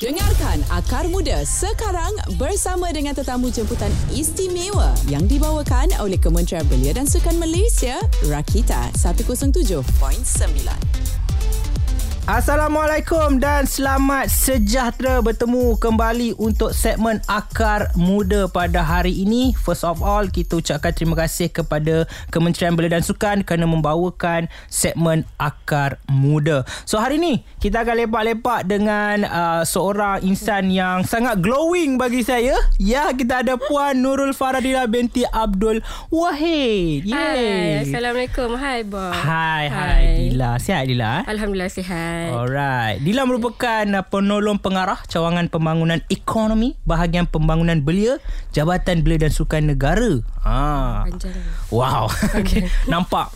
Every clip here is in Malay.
Dengarkan Akar Muda sekarang bersama dengan tetamu jemputan istimewa yang dibawakan oleh Kementerian Belia dan Sukan Malaysia, Rakita 107.9. Assalamualaikum dan selamat sejahtera bertemu kembali untuk segmen Akar Muda pada hari ini. First of all, kita ucapkan terima kasih kepada Kementerian Belia dan Sukan kerana membawakan segmen Akar Muda. So hari ini kita akan lepak-lepak dengan uh, seorang insan yang sangat glowing bagi saya. Ya, kita ada Puan Nurul Faradila binti Abdul Wahid. Hai, Assalamualaikum. Hai, Bob. Hai, hai, Dila. Sihat Dila? Alhamdulillah sihat. Alright. Dila merupakan uh, penolong pengarah cawangan pembangunan ekonomi bahagian pembangunan belia Jabatan Belia dan Sukan Negara. Ha. Panjang. Wow. okay. Nampak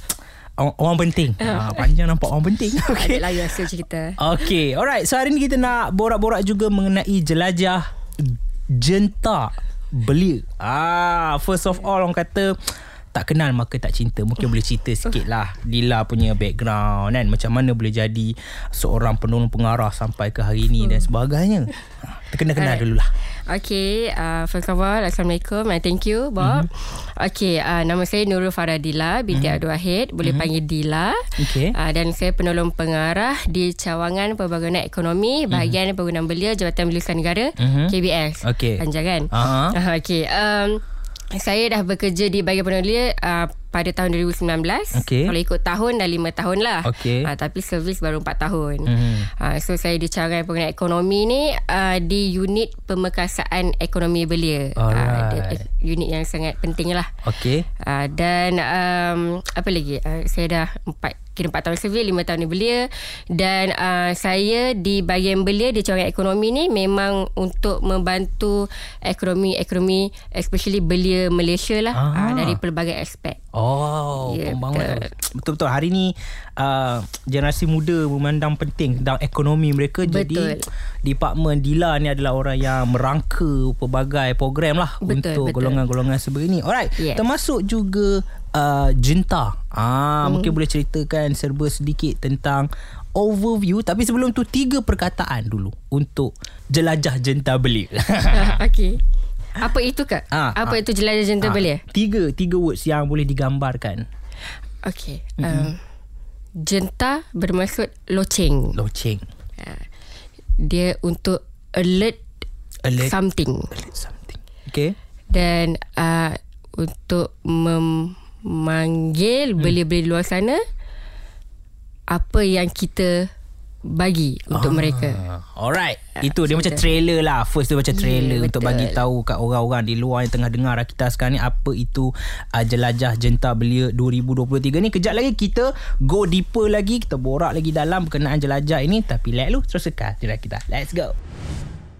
orang, penting. Ha, panjang nampak orang penting. Ada layu hasil cerita. Okay. Alright. So hari ni kita nak borak-borak juga mengenai jelajah jenta belia. Ah, first of all orang kata tak kenal maka tak cinta. Mungkin boleh cerita sikit lah Lila punya background kan. Macam mana boleh jadi seorang penolong pengarah sampai ke hari ini dan sebagainya. Ha, Kita kenal-kenal Alright. dulu lah. Okay, uh, first of all, Assalamualaikum and thank you, Bob. Mm-hmm. Okay, uh, nama saya Nurul Faradila binti mm-hmm. Abdul Wahid. Boleh mm-hmm. panggil Dila. Okay. Uh, dan saya penolong pengarah di Cawangan Pembangunan Ekonomi Bahagian mm-hmm. Pembangunan Belia Jabatan Belia Negara Mhm. KBS. Okay. Panjang kan? Aha. Uh, okay. Um, saya dah bekerja di bahagian belia uh, pada tahun 2019. Okey. Kalau ikut tahun dah 5 tahun lah. Okey. Uh, tapi servis baru 4 tahun. Mhm. Uh, so saya di cawangan pengguna ekonomi ni uh, di unit pemekasaan ekonomi belia. Alright. Uh, unit yang sangat penting lah. Okay. Uh, dan um, apa lagi? Uh, saya dah empat kira empat tahun servis, lima tahun di belia dan uh, saya di bahagian belia di cawangan ekonomi ni memang untuk membantu ekonomi-ekonomi especially belia Malaysia lah Ah. uh, dari pelbagai aspek. Oh, Ya, pembangunan. Betul-betul. Hari ni uh, generasi muda memandang penting tentang ekonomi mereka. Jadi Betul. Department Dila ni adalah orang yang merangka pelbagai program lah Betul, untuk betul. golongan-golongan sebegini. Alright. Yes. Termasuk juga uh, jenta. Ah, Hmm. mungkin boleh ceritakan serba sedikit tentang overview tapi sebelum tu tiga perkataan dulu untuk jelajah jenta belia. Okey. Apa itu kak? Ah, Apa ah. itu jelajah jenta Ah, belia? Tiga tiga words yang boleh digambarkan. Okey. Um, jenta bermaksud loceng. Loceng. Dia untuk alert, Alert. something. Alert something. Okay. Dan uh, untuk memanggil belia-belia di luar sana apa yang kita bagi untuk mereka. Ah, Alright. Itu dia macam trailer lah. First dia macam trailer Ya, untuk betul. bagi tahu kat orang-orang di luar yang tengah dengar kita sekarang ni apa itu uh, jelajah jenta belia 2023 ni. Kejap lagi kita go deeper lagi, kita borak lagi dalam berkenaan jelajah ini tapi let lu terus sekat tidak kita. Let's go.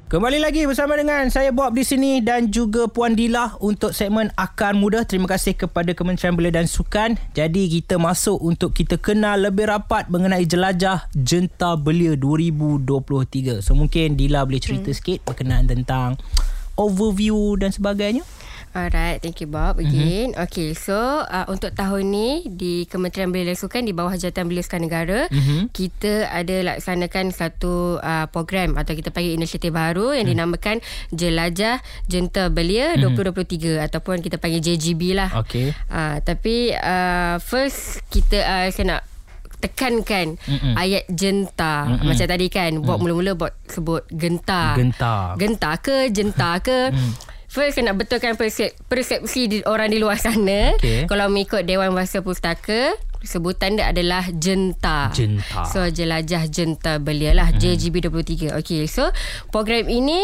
Kembali lagi bersama dengan saya Bob di sini dan juga Puan Dila untuk segmen Akar Muda. Terima kasih kepada Kementerian Belia dan Sukan. Jadi kita masuk untuk kita kenal lebih rapat mengenai jelajah Jenta Belia 2023. So mungkin Dila boleh cerita hmm. sikit berkenaan tentang overview dan sebagainya. Alright, thank you Bob again. Mm-hmm. Okay, so uh, untuk tahun ni di Kementerian Belia dan Sukan di bawah Jabatan Belia Sukan Negara, mm-hmm. kita ada laksanakan satu uh, program atau kita panggil inisiatif baru yang mm. dinamakan Jelajah Jenta Belia mm-hmm. 2023 ataupun kita panggil JGB lah. Okay. Uh, tapi uh, first kita uh, saya nak tekankan Mm-mm. ayat jenta Mm-mm. macam tadi kan buat mula-mula buat sebut gentar Gentar. gentar ke jenta ke First saya nak betulkan persep, persepsi di, orang di luar sana. Okey. Kalau mengikut Dewan Bahasa Pustaka Sebutan dia adalah jenta. Jenta. So jelajah jenta belia lah. JGB 23 Okay so program ini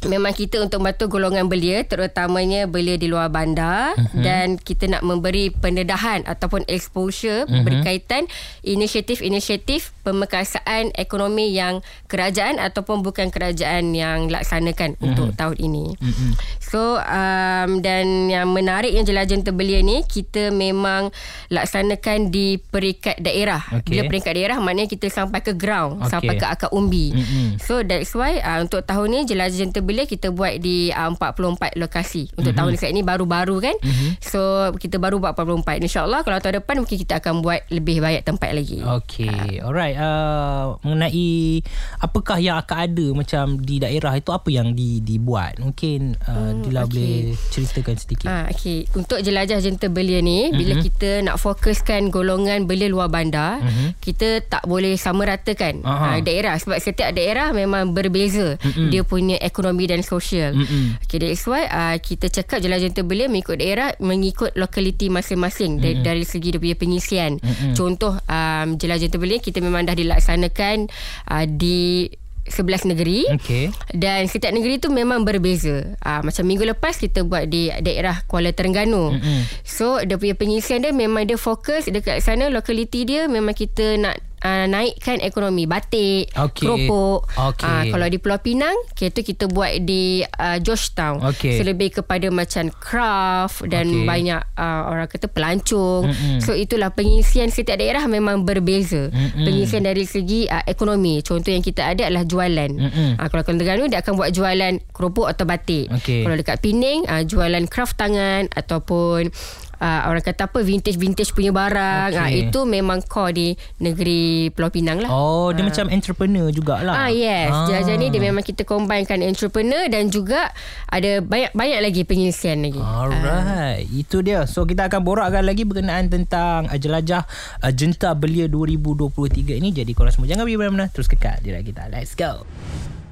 Memang kita untuk membantu golongan belia terutamanya belia di luar bandar uh-huh. dan kita nak memberi pendedahan ataupun exposure uh-huh. berkaitan inisiatif-inisiatif pemekasaan ekonomi yang kerajaan ataupun bukan kerajaan yang laksanakan uh-huh. untuk tahun ini. Uh-huh. So um, dan yang menarik yang jelajah terbelia ni kita memang laksanakan di peringkat daerah. Okey. Bila peringkat daerah maknanya kita sampai ke ground, Okey. sampai ke akar umbi. Mm-mm. So that's why uh, untuk tahun ni jelajah jenta belia kita buat di uh, 44 lokasi untuk mm-hmm. tahun dekat ni baru-baru kan. Mm-hmm. So kita baru buat 44. InsyaAllah kalau tahun depan mungkin kita akan buat lebih banyak tempat lagi. Okay. Uh. Alright. Uh, mengenai apakah yang akan ada macam di daerah itu apa yang di, dibuat? Mungkin uh, hmm, Dila okay. boleh ceritakan sedikit. Uh, okay. Untuk jelajah jenta belia ni, mm-hmm. bila kita nak fokuskan golongan belia luar bandar, mm-hmm. kita tak boleh sama ratakan uh, daerah. Sebab setiap daerah memang berbeza. Mm-hmm. Dia punya ekonomi dan sosial. Mm-hmm. Okay, that's why uh, kita cakap jelajah jenta belia mengikut daerah, mengikut lokaliti masing-masing mm-hmm. dari, dari segi dia punya pengisian. Mm-hmm. Contoh, um, jelajah jenta belia kita memang dah dilaksanakan uh, di 11 negeri okay. dan setiap negeri tu memang berbeza uh, macam minggu lepas kita buat di daerah Kuala Terengganu mm-hmm. so dia punya pengisian dia memang dia fokus dekat sana lokaliti dia memang kita nak uh, naikkan ekonomi batik, okay. keropok. Okay. Uh, kalau di Pulau Pinang, kita kita buat di uh, Georgetown. Okay. So lebih kepada macam craft dan okay. banyak uh, orang kata pelancong. Mm-hmm. So itulah pengisian setiap daerah memang berbeza. Mm-hmm. Pengisian dari segi uh, ekonomi. Contoh yang kita ada adalah jualan. Mm-hmm. Uh, kalau Kelantan Terengganu dia akan buat jualan keropok atau batik. Okay. Kalau dekat Pening uh, jualan craft tangan ataupun uh, orang kata apa vintage-vintage punya barang. Okay. Uh, itu memang core di negeri Pulau Pinang lah. Oh, dia uh. macam entrepreneur jugalah. Ah yes. Ah. Jadi ni dia memang kita combinekan entrepreneur dan juga ada banyak-banyak lagi pengisian lagi. Alright. Uh. Itu dia. So kita akan borakkan lagi berkenaan tentang uh, jelajah uh, Jenta Belia 2023 ini. Jadi korang semua jangan pergi mana-mana. Terus kekal di kita. Let's go.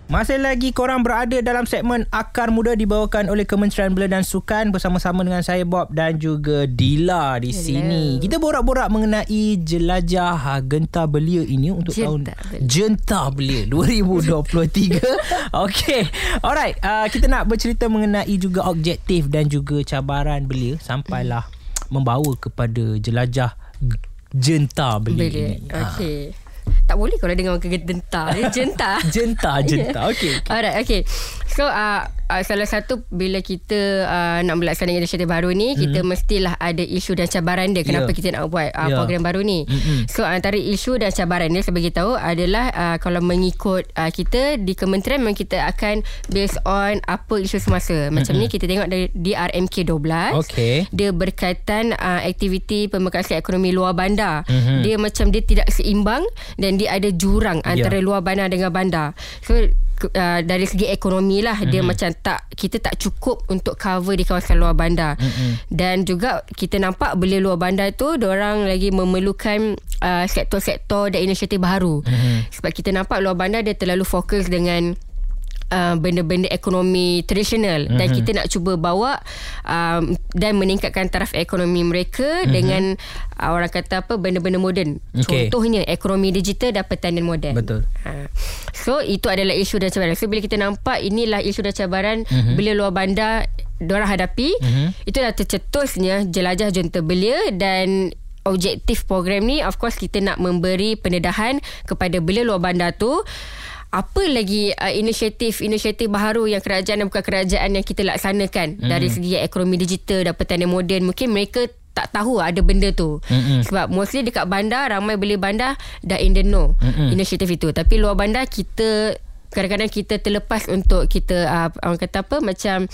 Masih lagi korang berada dalam segmen Akar Muda dibawakan oleh Kementerian Belia dan Sukan bersama-sama dengan saya Bob dan juga Dila di Hello. sini. Kita borak-borak mengenai jelajah Genta Belia ini untuk Jenta tahun Belia. Jenta Belia 2023. Okey. Alright, uh, kita nak bercerita mengenai juga objektif dan juga cabaran belia sampailah membawa kepada jelajah Jenta Belia, belia. ini. Okey. Ha. Tak boleh kalau dengar orang kegenta. Dia jenta. jenta, jenta. Okey. Okay. Alright, okay. So, uh, uh, salah satu bila kita uh, nak melaksanakan inisiatif baru ni mm-hmm. kita mestilah ada isu dan cabaran dia kenapa yeah. kita nak buat uh, yeah. program baru ni mm-hmm. so antara isu dan cabaran dia saya bagi tahu adalah uh, kalau mengikut uh, kita di kementerian memang kita akan based on apa isu semasa macam mm-hmm. ni kita tengok dari DRMK 12 okay. dia berkaitan uh, aktiviti pemekasan ekonomi luar bandar mm-hmm. dia macam dia tidak seimbang dan dia ada jurang antara yeah. luar bandar dengan bandar so uh, dari segi ekonomi lah mm-hmm. dia macam tak kita tak cukup untuk cover di kawasan luar bandar mm-hmm. dan juga kita nampak beli luar bandar tu orang lagi memerlukan uh, sektor-sektor dan inisiatif baru mm-hmm. sebab kita nampak luar bandar dia terlalu fokus dengan Uh, benda-benda ekonomi tradisional mm-hmm. dan mhm. kita nak cuba bawa um, dan meningkatkan taraf ekonomi mereka mm-hmm. dengan uh, orang kata apa benda-benda moden okay. contohnya ekonomi digital dan pertanian moden betul uh. so itu adalah isu dan cabaran so bila kita nampak inilah isu dan cabaran mm-hmm. bila luar bandar diorang hadapi mm-hmm. itulah tercetusnya jelajah junta belia dan objektif program ni of course kita nak memberi pendedahan kepada belia luar bandar tu apa lagi uh, inisiatif-inisiatif baru yang kerajaan dan bukan kerajaan yang kita laksanakan mm. dari segi ekonomi digital dan pertanian moden mungkin mereka tak tahu ada benda tu Mm-mm. sebab mostly dekat bandar ramai beli bandar dah in the know Mm-mm. inisiatif itu tapi luar bandar kita kadang-kadang kita terlepas untuk kita uh, orang kata apa macam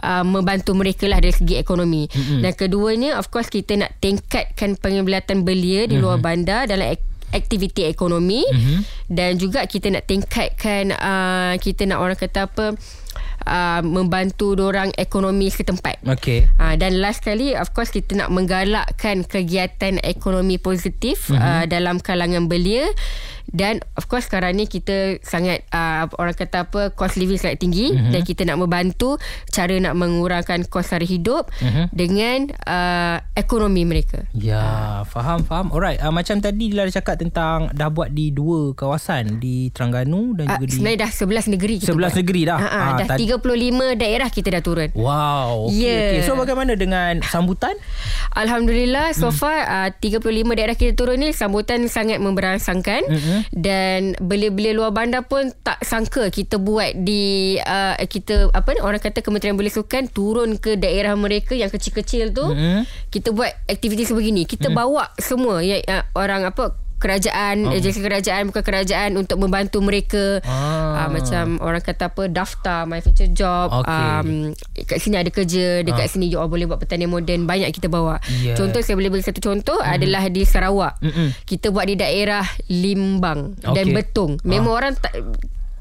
uh, membantu mereka lah dari segi ekonomi mm-hmm. dan keduanya of course kita nak tingkatkan penglibatan belia di mm-hmm. luar bandar dalam ek- aktiviti ekonomi mm-hmm. dan juga kita nak tingkatkan uh, kita nak orang kata apa uh, membantu orang ekonomi setempat. Okay. Uh, dan last kali of course kita nak menggalakkan kegiatan ekonomi positif mm-hmm. uh, dalam kalangan belia dan of course sekarang ni kita sangat uh, orang kata apa cost living sangat tinggi mm-hmm. dan kita nak membantu cara nak mengurangkan kos sara hidup mm-hmm. dengan uh, ekonomi mereka. Ya, uh. faham faham. Alright, uh, macam tadi Dila cakap tentang dah buat di dua kawasan di Terengganu dan uh, juga di Sebenarnya dah 11 negeri kita 11 buat. negeri dah. Uh, uh, dah tad- 35 daerah kita dah turun. Wow. Okay, yeah. okay. So bagaimana dengan sambutan? Alhamdulillah so hmm. far uh, 35 daerah kita turun ni sambutan sangat memberangsangkan. Mm-hmm dan belia-belia luar bandar pun tak sangka kita buat di uh, kita apa ni orang kata Kementerian Belia Sukan turun ke daerah mereka yang kecil-kecil tu mm-hmm. kita buat aktiviti sebegini kita mm-hmm. bawa semua yang uh, orang apa kerajaan, Oh. agensi kerajaan bukan kerajaan untuk membantu mereka. Ah. Uh, macam orang kata apa daftar my future job Okey. um, kat sini ada kerja dekat sini you all boleh buat pertanian moden banyak kita bawa Yeah. contoh saya boleh bagi satu contoh mm. adalah di Sarawak Mm-mm. kita buat di daerah Limbang dan Okey. Betong memang orang tak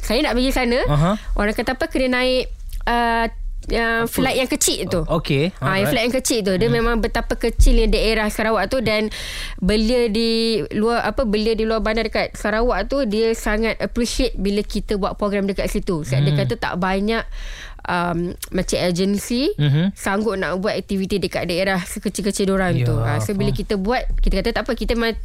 saya nak pergi sana Aha. orang kata apa kena naik uh, uh, flight yang kecil tu Okey. Ah, yang Alright. flat yang kecil tu dia memang betapa kecilnya daerah Sarawak tu dan belia di luar apa belia di luar bandar dekat Sarawak tu dia sangat appreciate bila kita buat program dekat situ. Sebab dia kata tak banyak um, macam agensi Mhm. sanggup nak buat aktiviti dekat daerah sekecil-kecil orang Ya, tu. Ah, so bila faham. kita buat kita kata tak apa kita ma-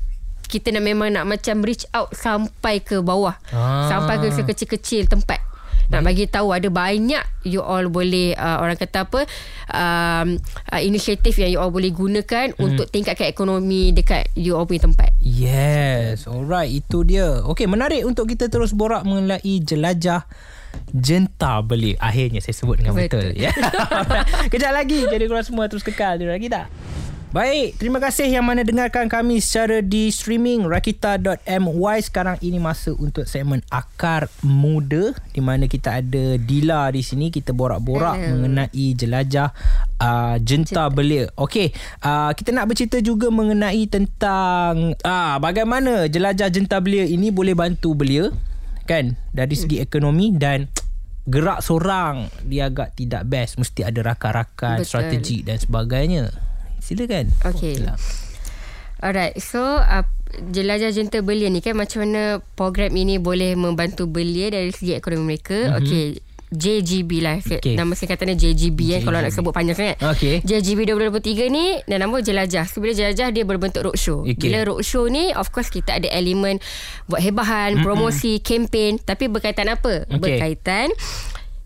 kita nak memang nak macam reach out sampai ke bawah. Ah. Sampai ke sekecil-kecil tempat. Nak bagi tahu ada banyak you all boleh uh, orang kata apa um, uh, inisiatif yang you all boleh gunakan Hmm. untuk tingkatkan ekonomi dekat you all punya tempat. Yes, alright, itu dia. Okey, menarik untuk kita terus borak mengenai jelajah jenta beli. Akhirnya saya sebut dengan betul. Betul. Ya. Kejap lagi. Jadi korang semua terus kekal di Rakita. Baik, terima kasih yang mana dengarkan kami secara di streaming rakita.my. Sekarang ini masa untuk segmen Akar Muda di mana kita ada Dila di sini. Kita borak-borak Hello. mengenai jelajah uh, jenta belia. Okey, uh, kita nak bercerita juga mengenai tentang uh, bagaimana jelajah jenta belia ini boleh bantu belia kan dari segi ekonomi dan gerak seorang dia agak tidak best mesti ada rakan-rakan Betul. strategi dan sebagainya silakan Okay. Dila. Alright, so uh, jelajah jenta belia ni kan macam mana program ini boleh membantu belia dari segi ekonomi mereka. Mm-hmm. Okay. JGB lah Okay. okay. Nama singkatannya JGB, kan kalau nak sebut panjang sangat Okey. JGB 2023 ni Dan nama jelajah So bila jelajah Dia berbentuk roadshow Okey. Bila roadshow ni Of course kita ada elemen Buat hebahan Mm-mm. Promosi Kempen Tapi berkaitan apa? Okey. Berkaitan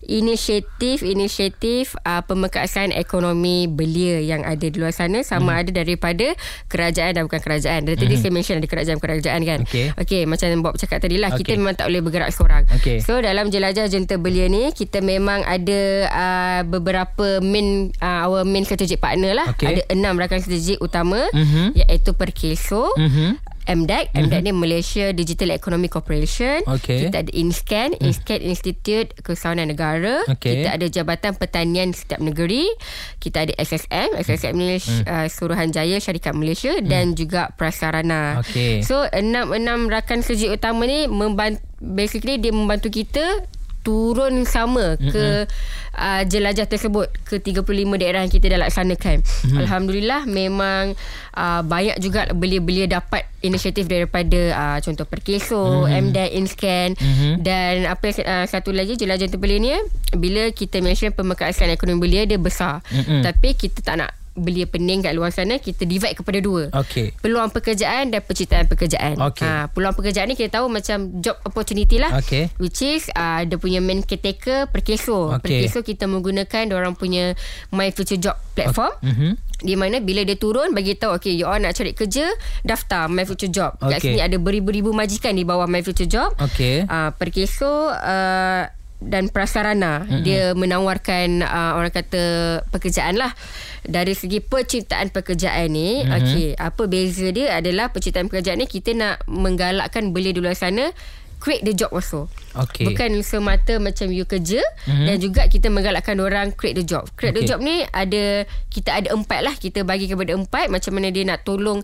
Inisiatif-inisiatif uh, Pemekasan ekonomi belia Yang ada di luar sana Sama Hmm. ada daripada Kerajaan dan bukan kerajaan Dan tadi saya mention Ada kerajaan-kerajaan kan Okey. okay Macam Bob cakap tadi lah Kita Okey. memang tak boleh bergerak seorang Okey. So dalam jelajah jenta belia ni Kita memang ada uh, Beberapa main uh, Our main strategic partner lah Okey. Ada enam rakan strategik utama Mhm. Iaitu Perkeso Mhm. MDEC MDEC ni Malaysia Digital Economic Corporation. Okey. Kita ada INSCAN INSCAN Institute Kesawanan Negara. Okey. Kita ada Jabatan Pertanian Setiap Negeri. Kita ada SSM SSM ni uh, Suruhanjaya Syarikat Malaysia Dan juga Prasarana. Okey. So enam-enam rakan strategik utama ni membantu, Basically dia membantu kita turun sama mm-hmm. ke uh, jelajah tersebut ke 35 daerah yang kita dah laksanakan. Mm-hmm. Alhamdulillah memang uh, banyak juga belia-belia dapat inisiatif daripada uh, contoh Perkeso, mm-hmm. MDAC, InScan mm-hmm. dan apa uh, satu lagi jelajah terbelia ni bila kita mention pemekasan ekonomi belia dia besar. Mm-mm. Tapi kita tak nak belia pening kat luar sana kita divide kepada dua Okey. peluang pekerjaan dan penciptaan pekerjaan. Okey. Ha, peluang pekerjaan ni kita tahu macam job opportunity lah. Okey. Which is uh, dia punya main caretaker Perkeso. Okey. Perkeso kita menggunakan orang punya My Future Job platform. Mhm. Di mana bila dia turun bagi tahu okay you all nak cari kerja daftar My Future Job. Kat Okey. sini ada beribu-ribu majikan di bawah My Future Job. Okey. Uh, Perkeso uh, dan prasarana mm-hmm. dia menawarkan uh, orang kata pekerjaan lah dari segi penciptaan pekerjaan ni mm-hmm. okey apa beza dia adalah penciptaan pekerjaan ni kita nak menggalakkan belia di luar sana create the job also Okey. bukan semata macam you kerja mm-hmm. dan juga kita menggalakkan orang create the job create okay. The job ni ada kita ada empat lah kita bagi kepada empat macam mana dia nak tolong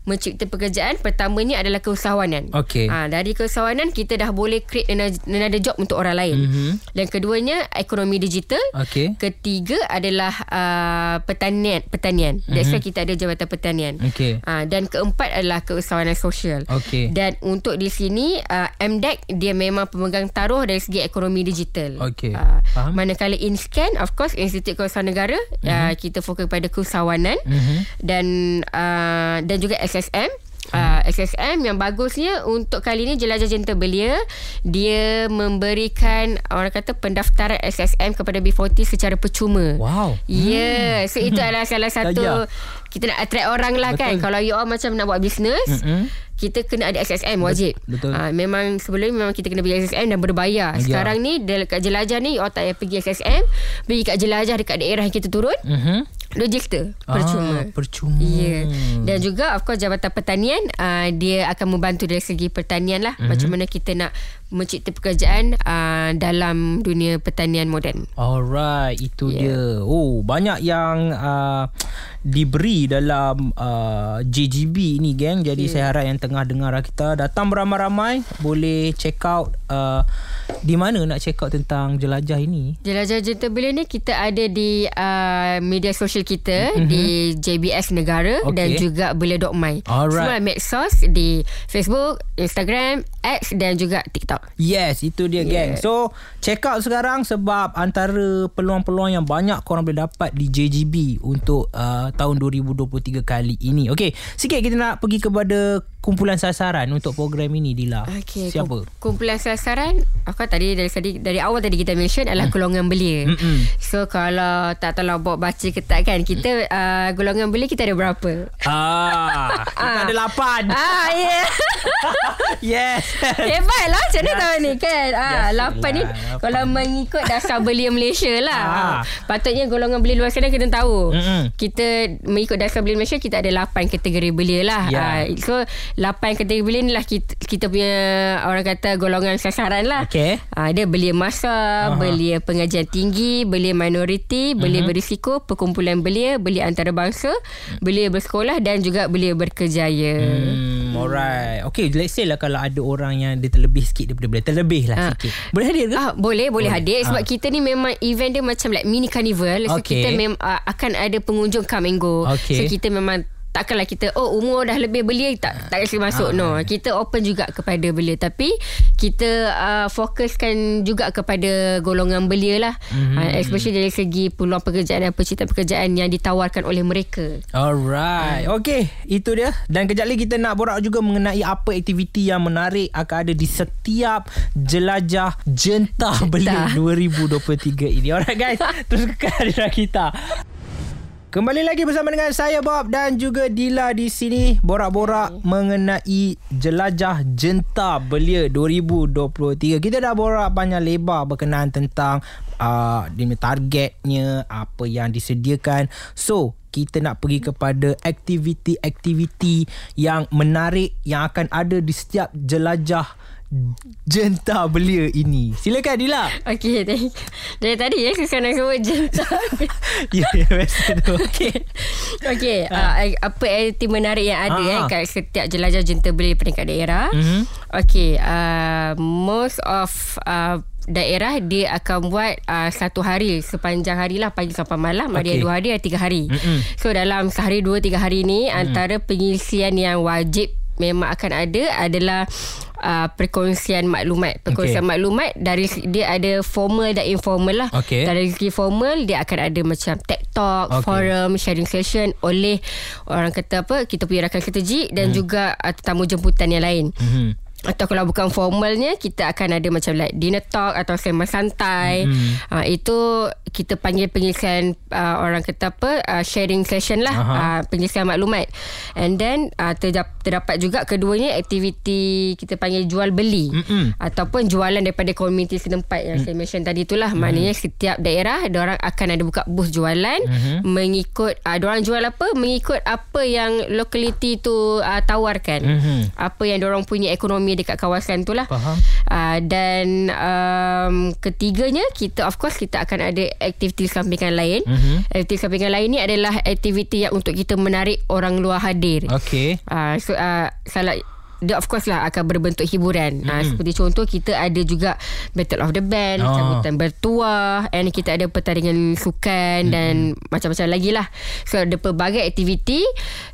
mencipta pekerjaan pertamanya adalah keusahawanan Okey. ha, dari keusahawanan kita dah boleh create another, another job untuk orang lain Mhm. dan keduanya ekonomi digital Okey. Ketiga adalah uh, pertanian, pertanian. That's why kita ada jabatan pertanian. Mhm. Okey. Uh, dan keempat adalah keusahawanan sosial. Okey. Dan untuk di sini uh, MDEC dia memang pemegang taruh dari segi ekonomi digital. Okey. Uh, Faham. manakala InScan of course Institut Keusahawanan Negara Mhm. uh, kita fokus pada keusahawanan Mhm. dan uh, dan juga SSM Uh, SSM yang bagusnya untuk kali ni jelajah jenta belia dia memberikan orang kata pendaftaran SSM kepada B40 secara percuma. Wow. Ya, yeah. so itu adalah salah satu kita nak attract orang lah kan. Betul. Kalau you all macam nak buat bisnes, Mm-mm. Kita kena ada SSM wajib. betul. Ah, memang sebelum ni memang kita kena beli SSM dan berbayar. Ya. Sekarang ni dekat jelajah ni all tak payah pergi SSM, pergi kat jelajah dekat daerah yang kita turun. Mhm. Register percuma. Ah, percuma. Ya. Dan juga of course Jabatan Pertanian uh, dia akan membantu dari segi pertanian lah. Mm-hmm. Macam mana kita nak mencipta pekerjaan uh, dalam dunia pertanian moden. Alright, itu Yeah. dia. Oh, banyak yang uh, diberi dalam uh, JGB ni geng. Jadi Yeah. saya harap yang tengah dengar kita datang beramai-ramai boleh check out uh, di mana nak check out tentang jelajah ini. Jelajah Jenta Belia ni kita ada di uh, media sosial kita mm-hmm. di JBS Negara Okay. okay. dan juga belia.my. Alright. Semua medsos di Facebook, Instagram, X dan juga TikTok. Yes, itu dia yeah. geng. Yeah. So, check out sekarang sebab antara peluang-peluang yang banyak korang boleh dapat di JGB untuk uh, tahun 2023 kali ini. Okey, sikit kita nak pergi kepada kumpulan sasaran untuk program ini Dila. Okey. Siapa? kum- Kumpulan sasaran Aku tadi dari tadi dari awal tadi kita mention adalah hmm. golongan belia. Mm-mm. So kalau tak tahu lah buat baca ke tak kan kita uh, golongan belia kita ada berapa? Ah, kita ada lapan. Ah ya. Yeah. yes. Hebat lah macam mana tahun ni kan ah, Lapan ni lapan. Kalau mengikut dasar belia Malaysia lah Ah. ah. Patutnya golongan belia luar sana kita tahu Mm-mm. Kita mengikut dasar belia Malaysia Kita ada lapan kategori belia lah Ya. ah, So lapan kategori belia ni lah kita, kita punya Orang kata golongan sasaran lah Okey. ah, Dia belia masa Aha. Belia pengajian tinggi Belia minoriti Belia Mhm. berisiko Perkumpulan belia Belia antarabangsa Belia bersekolah Dan juga belia berkejaya Hmm, alright. Okay, let's say lah kalau ada orang yang dia terlebih sikit daripada belia. Terlebih lah Ah. sikit. Boleh hadir ke? Ah, boleh, boleh Boleh. hadir sebab Ah. kita ni memang event dia macam like mini carnival. So Okay. kita mem uh, akan ada pengunjung come and go. Okay. So kita memang takkanlah kita oh umur dah lebih belia tak tak kasi masuk Ah. no kita open juga kepada belia tapi kita uh, fokuskan juga kepada golongan belia lah Mhm. uh, especially dari segi peluang pekerjaan dan penciptaan pekerjaan yang ditawarkan oleh mereka Alright. Okay, itu dia. Dan kejap lagi kita nak borak juga mengenai apa aktiviti yang menarik akan ada di setiap jelajah jentah belia 2023 ini. Alright guys, terus kekal di kita. Kembali lagi bersama dengan saya Bob dan juga Dila di sini borak-borak mengenai jelajah jenta belia 2023. Kita dah borak banyak lebar berkenaan tentang uh, targetnya, apa yang disediakan. So, kita nak pergi kepada aktiviti-aktiviti yang menarik yang akan ada di setiap jelajah jenta belia ini. Silakan Dila. Okay, thank Dari tadi ya, susah nak sebut jentah. ya, ya, biasa tu. Okay Okay uh, Apa aktiviti menarik yang ada Ah. eh, Kat setiap jelajah jenta beli peringkat daerah Mhm. Okay uh, Most of uh, daerah dia akan buat uh, satu hari sepanjang hari lah pagi sampai malam ada Okey. yang dua hari ada tiga hari Mm-mm. so dalam sehari dua tiga hari ni mm. antara pengisian yang wajib memang akan ada adalah uh, perkongsian maklumat perkongsian Okey. maklumat dari dia ada formal dan informal lah Okey. dari segi formal dia akan ada macam tech talk Okey. forum sharing session oleh orang kata apa kita punya rakan strategik dan juga uh, tetamu jemputan yang lain Mhm. Atau kalau bukan formalnya kita akan ada macam like dinner talk atau sembang santai Mhm. uh, itu kita panggil pengisian uh, orang kata apa uh, sharing session lah Aha. uh, pengisian maklumat and then uh, terdap- terdapat juga keduanya aktiviti kita panggil jual beli Mm-mm. ataupun jualan daripada komuniti setempat yang saya mention tadi itulah maknanya setiap daerah orang akan ada buka booth jualan Mhm. mengikut uh, orang jual apa mengikut apa yang lokaliti tu uh, tawarkan Mhm. apa yang orang punya ekonomi dekat kawasan tu lah Faham. uh, dan um, ketiganya kita of course kita akan ada aktiviti sampingan lain Mhm. aktiviti sampingan lain ni adalah aktiviti yang untuk kita menarik orang luar hadir Okay. uh, so uh, salah dia of course lah akan berbentuk hiburan. Mm-hmm. Uh, seperti contoh kita ada juga Battle of the Band, Oh. oh. sambutan bertuah and kita ada pertandingan sukan mm-hmm. dan macam-macam lagi lah. So ada pelbagai aktiviti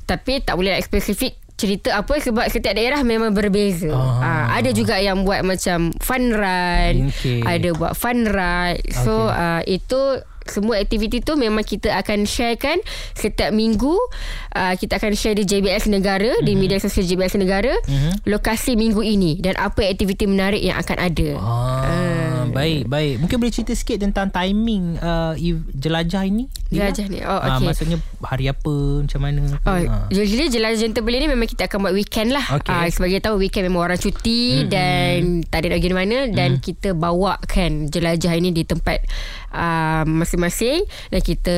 tapi tak boleh nak spesifik cerita apa sebab setiap daerah memang berbeza. Ah. Uh, ada juga yang buat macam fun run, Okey. ada buat fun ride. So Okey. uh, itu semua aktiviti tu memang kita akan sharekan setiap minggu uh, kita akan share di JBS Negara mm-hmm. di media sosial JBS Negara Mhm. mm-hmm. lokasi minggu ini dan apa aktiviti menarik yang akan ada. Ah, baik baik. Mungkin boleh cerita sikit tentang timing uh, jelajah ini? Jelajah ni. Oh, okey. maksudnya hari apa macam mana? Oh, Ah. usually jelajah jenta beli ni memang kita akan buat weekend lah. Okey. Ah, sebagai tahu weekend memang orang cuti mm-hmm. dan tak ada nak pergi mana dan kita bawakan jelajah ini di tempat uh, masing-masing dan kita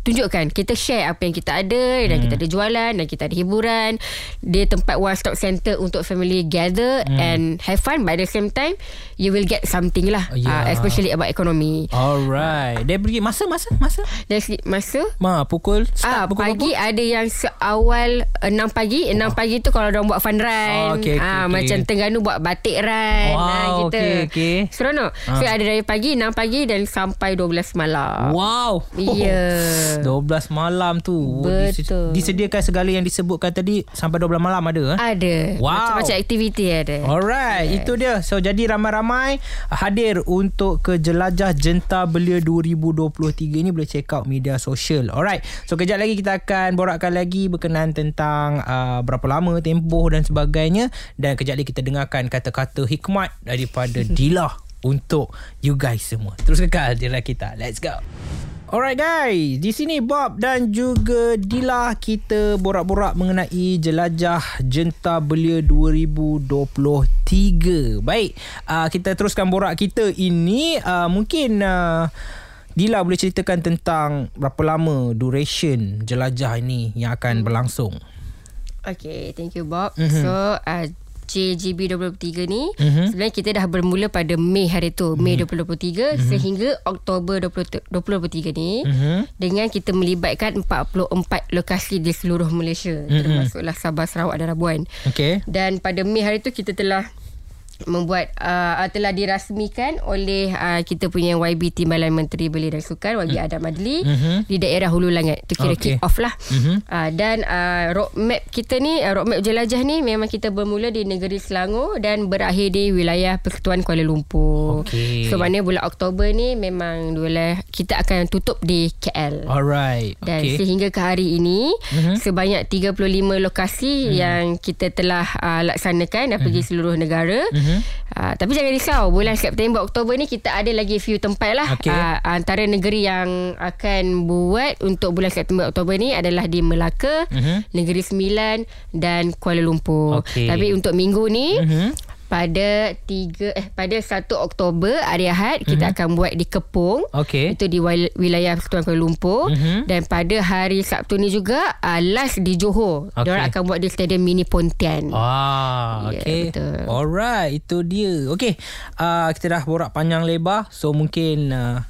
tunjukkan kita share apa yang kita ada dan kita ada jualan dan kita ada hiburan dia tempat one stop center untuk family gather and have fun at the same time you will get something lah Yeah. uh, especially about economy Alright. Dia pergi masa masa masa. dari segi masa Ma pukul Ah start pukul pagi ada yang seawal 6 pagi 6 pagi tu kalau orang buat fun run Oh, okey, okey, ah okey. macam Terengganu buat batik run Wow, ah, kita okey, okey. seronok Ah. so ada dari pagi 6 pagi dan sampai 12 malam Wow. Ya. 12 malam tu. Betul. Disediakan segala yang disebutkan tadi sampai 12 malam ada eh? ada Wow. macam-macam aktiviti ada Alright, yes. itu dia. So jadi ramai-ramai hadir untuk ke Jelajah Jenta Belia 2023 ni boleh check out media sosial. Alright. So kejap lagi kita akan borakkan lagi berkenaan tentang uh, berapa lama tempoh dan sebagainya dan kejap lagi kita dengarkan kata-kata hikmat daripada Dila untuk you guys semua. Terus kekal di kita. Let's go. Alright guys, di sini Bob dan juga Dila kita borak-borak mengenai jelajah Jenta Belia 2023. Baik, uh, kita teruskan borak kita ini uh, mungkin uh, Dila boleh ceritakan tentang berapa lama duration jelajah ini yang akan berlangsung. Okay, thank you Bob. Mhm. Mm-hmm. So, uh, JGB 2023 ni Mhm. mm-hmm. sebenarnya kita dah bermula pada Mei hari tu, Mei Mhm. 2023 mm-hmm. sehingga Oktober 20, 2023 ni Mhm. mm-hmm. dengan kita melibatkan 44 lokasi di seluruh Malaysia Mhm. mm-hmm. termasuklah Sabah, Sarawak dan Labuan. Okay. Dan pada Mei hari tu kita telah membuat uh, telah dirasmikan oleh uh, kita punya YB Timbalan Menteri Belia dan Sukan YB Adam Adli Mhm. di daerah Hulu Langat. Itu kira okay. kick off lah. Mhm. Uh, dan uh, roadmap kita ni uh, roadmap jelajah ni memang kita bermula di negeri Selangor dan berakhir di wilayah Persekutuan Kuala Lumpur. Okey. So mana bulan Oktober ni memang wilayah kita akan tutup di KL. Alright. Dan Okay. sehingga ke hari ini Mhm. sebanyak 35 lokasi yang kita telah uh, laksanakan dan pergi seluruh negara. Mhm. Uh, tapi jangan risau bulan September Oktober ni kita ada lagi few tempat lah. Okey. Uh, antara negeri yang akan buat untuk bulan September Oktober ni adalah di Melaka, Mhm. Negeri Sembilan dan Kuala Lumpur. Okey. Tapi untuk minggu ni Mhm. Pada 3 eh pada 1 Oktober hari Ahad kita akan buat di Kepung. Okay. Itu di wil- wilayah Persekutuan Kuala Lumpur Mhm. dan pada hari Sabtu ni juga uh, last di Johor. Okey. Okay. Diorang akan buat di Stadium Mini Pontian. Ah, Ya, okay. betul. Alright, itu dia. Okay, uh, kita dah borak panjang lebar. So, mungkin uh,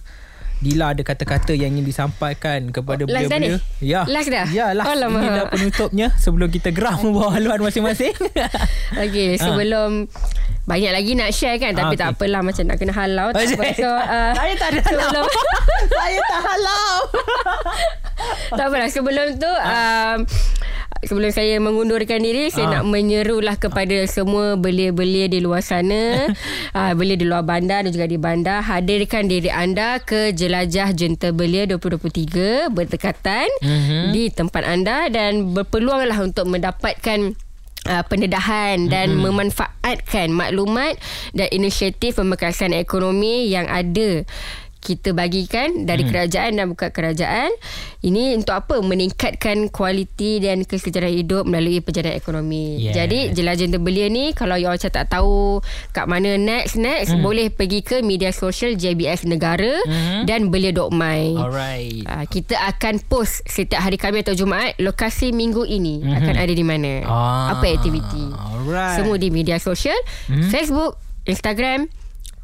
Dila ada kata-kata yang ingin disampaikan kepada Last dah beliau-beliau. ni? Ya. Last dah? Ya, last. Alamak. Ini dah penutupnya sebelum kita geram membawa haluan masing-masing. Okey, sebelum banyak lagi nak share kan tapi Ah, tak apalah macam nak kena halau tak apa. So, uh, Saya tak ada halau. Saya tak halau. tak apalah sebelum tu um, sebelum saya mengundurkan diri saya Ah. nak menyerulah kepada semua belia-belia di luar sana uh, belia di luar bandar dan juga di bandar hadirkan diri anda ke jelajah Jenta Belia 2023 berdekatan Mhm. di tempat anda dan berpeluanglah untuk mendapatkan Uh, pendedahan dan mm-hmm. memanfaatkan maklumat dan inisiatif pemekasan ekonomi yang ada kita bagikan dari hmm. kerajaan dan bukan kerajaan ini untuk apa meningkatkan kualiti dan kesejahteraan hidup melalui perjalanan ekonomi. Yes. Jadi jelajah terbelia ni kalau you all tak tahu kat mana next next hmm. boleh pergi ke media sosial JBS Negara hmm. dan belia.my. Alright. Uh, kita akan post setiap hari Khamis atau Jumaat lokasi minggu ini mm-hmm. akan ada di mana. Ah, Apa aktiviti. alright. Semua di media sosial, mm-hmm. Facebook, Instagram,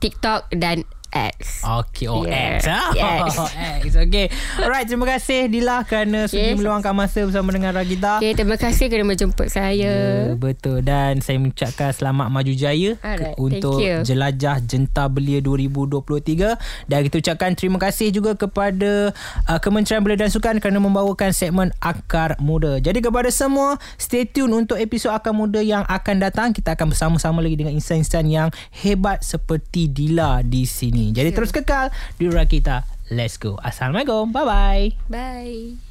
TikTok dan X. Okay, oh Yeah. X ah. Yes. Oh, X. Okay. Alright, terima kasih Dila kerana sudi Yes. meluangkan masa bersama dengan Ragita. Okay, terima kasih kerana menjemput saya. Ya, betul dan saya mengucapkan selamat maju jaya Alright, ke, untuk jelajah Jenta Belia 2023 dan kita ucapkan terima kasih juga kepada uh, Kementerian Belia dan Sukan kerana membawakan segmen Akar Muda. Jadi kepada semua stay tune untuk episod Akar Muda yang akan datang kita akan bersama-sama lagi dengan insan-insan yang hebat seperti Dila di sini. Jadi terus kekal di Rakita. Let's go. Assalamualaikum. Bye bye. Bye.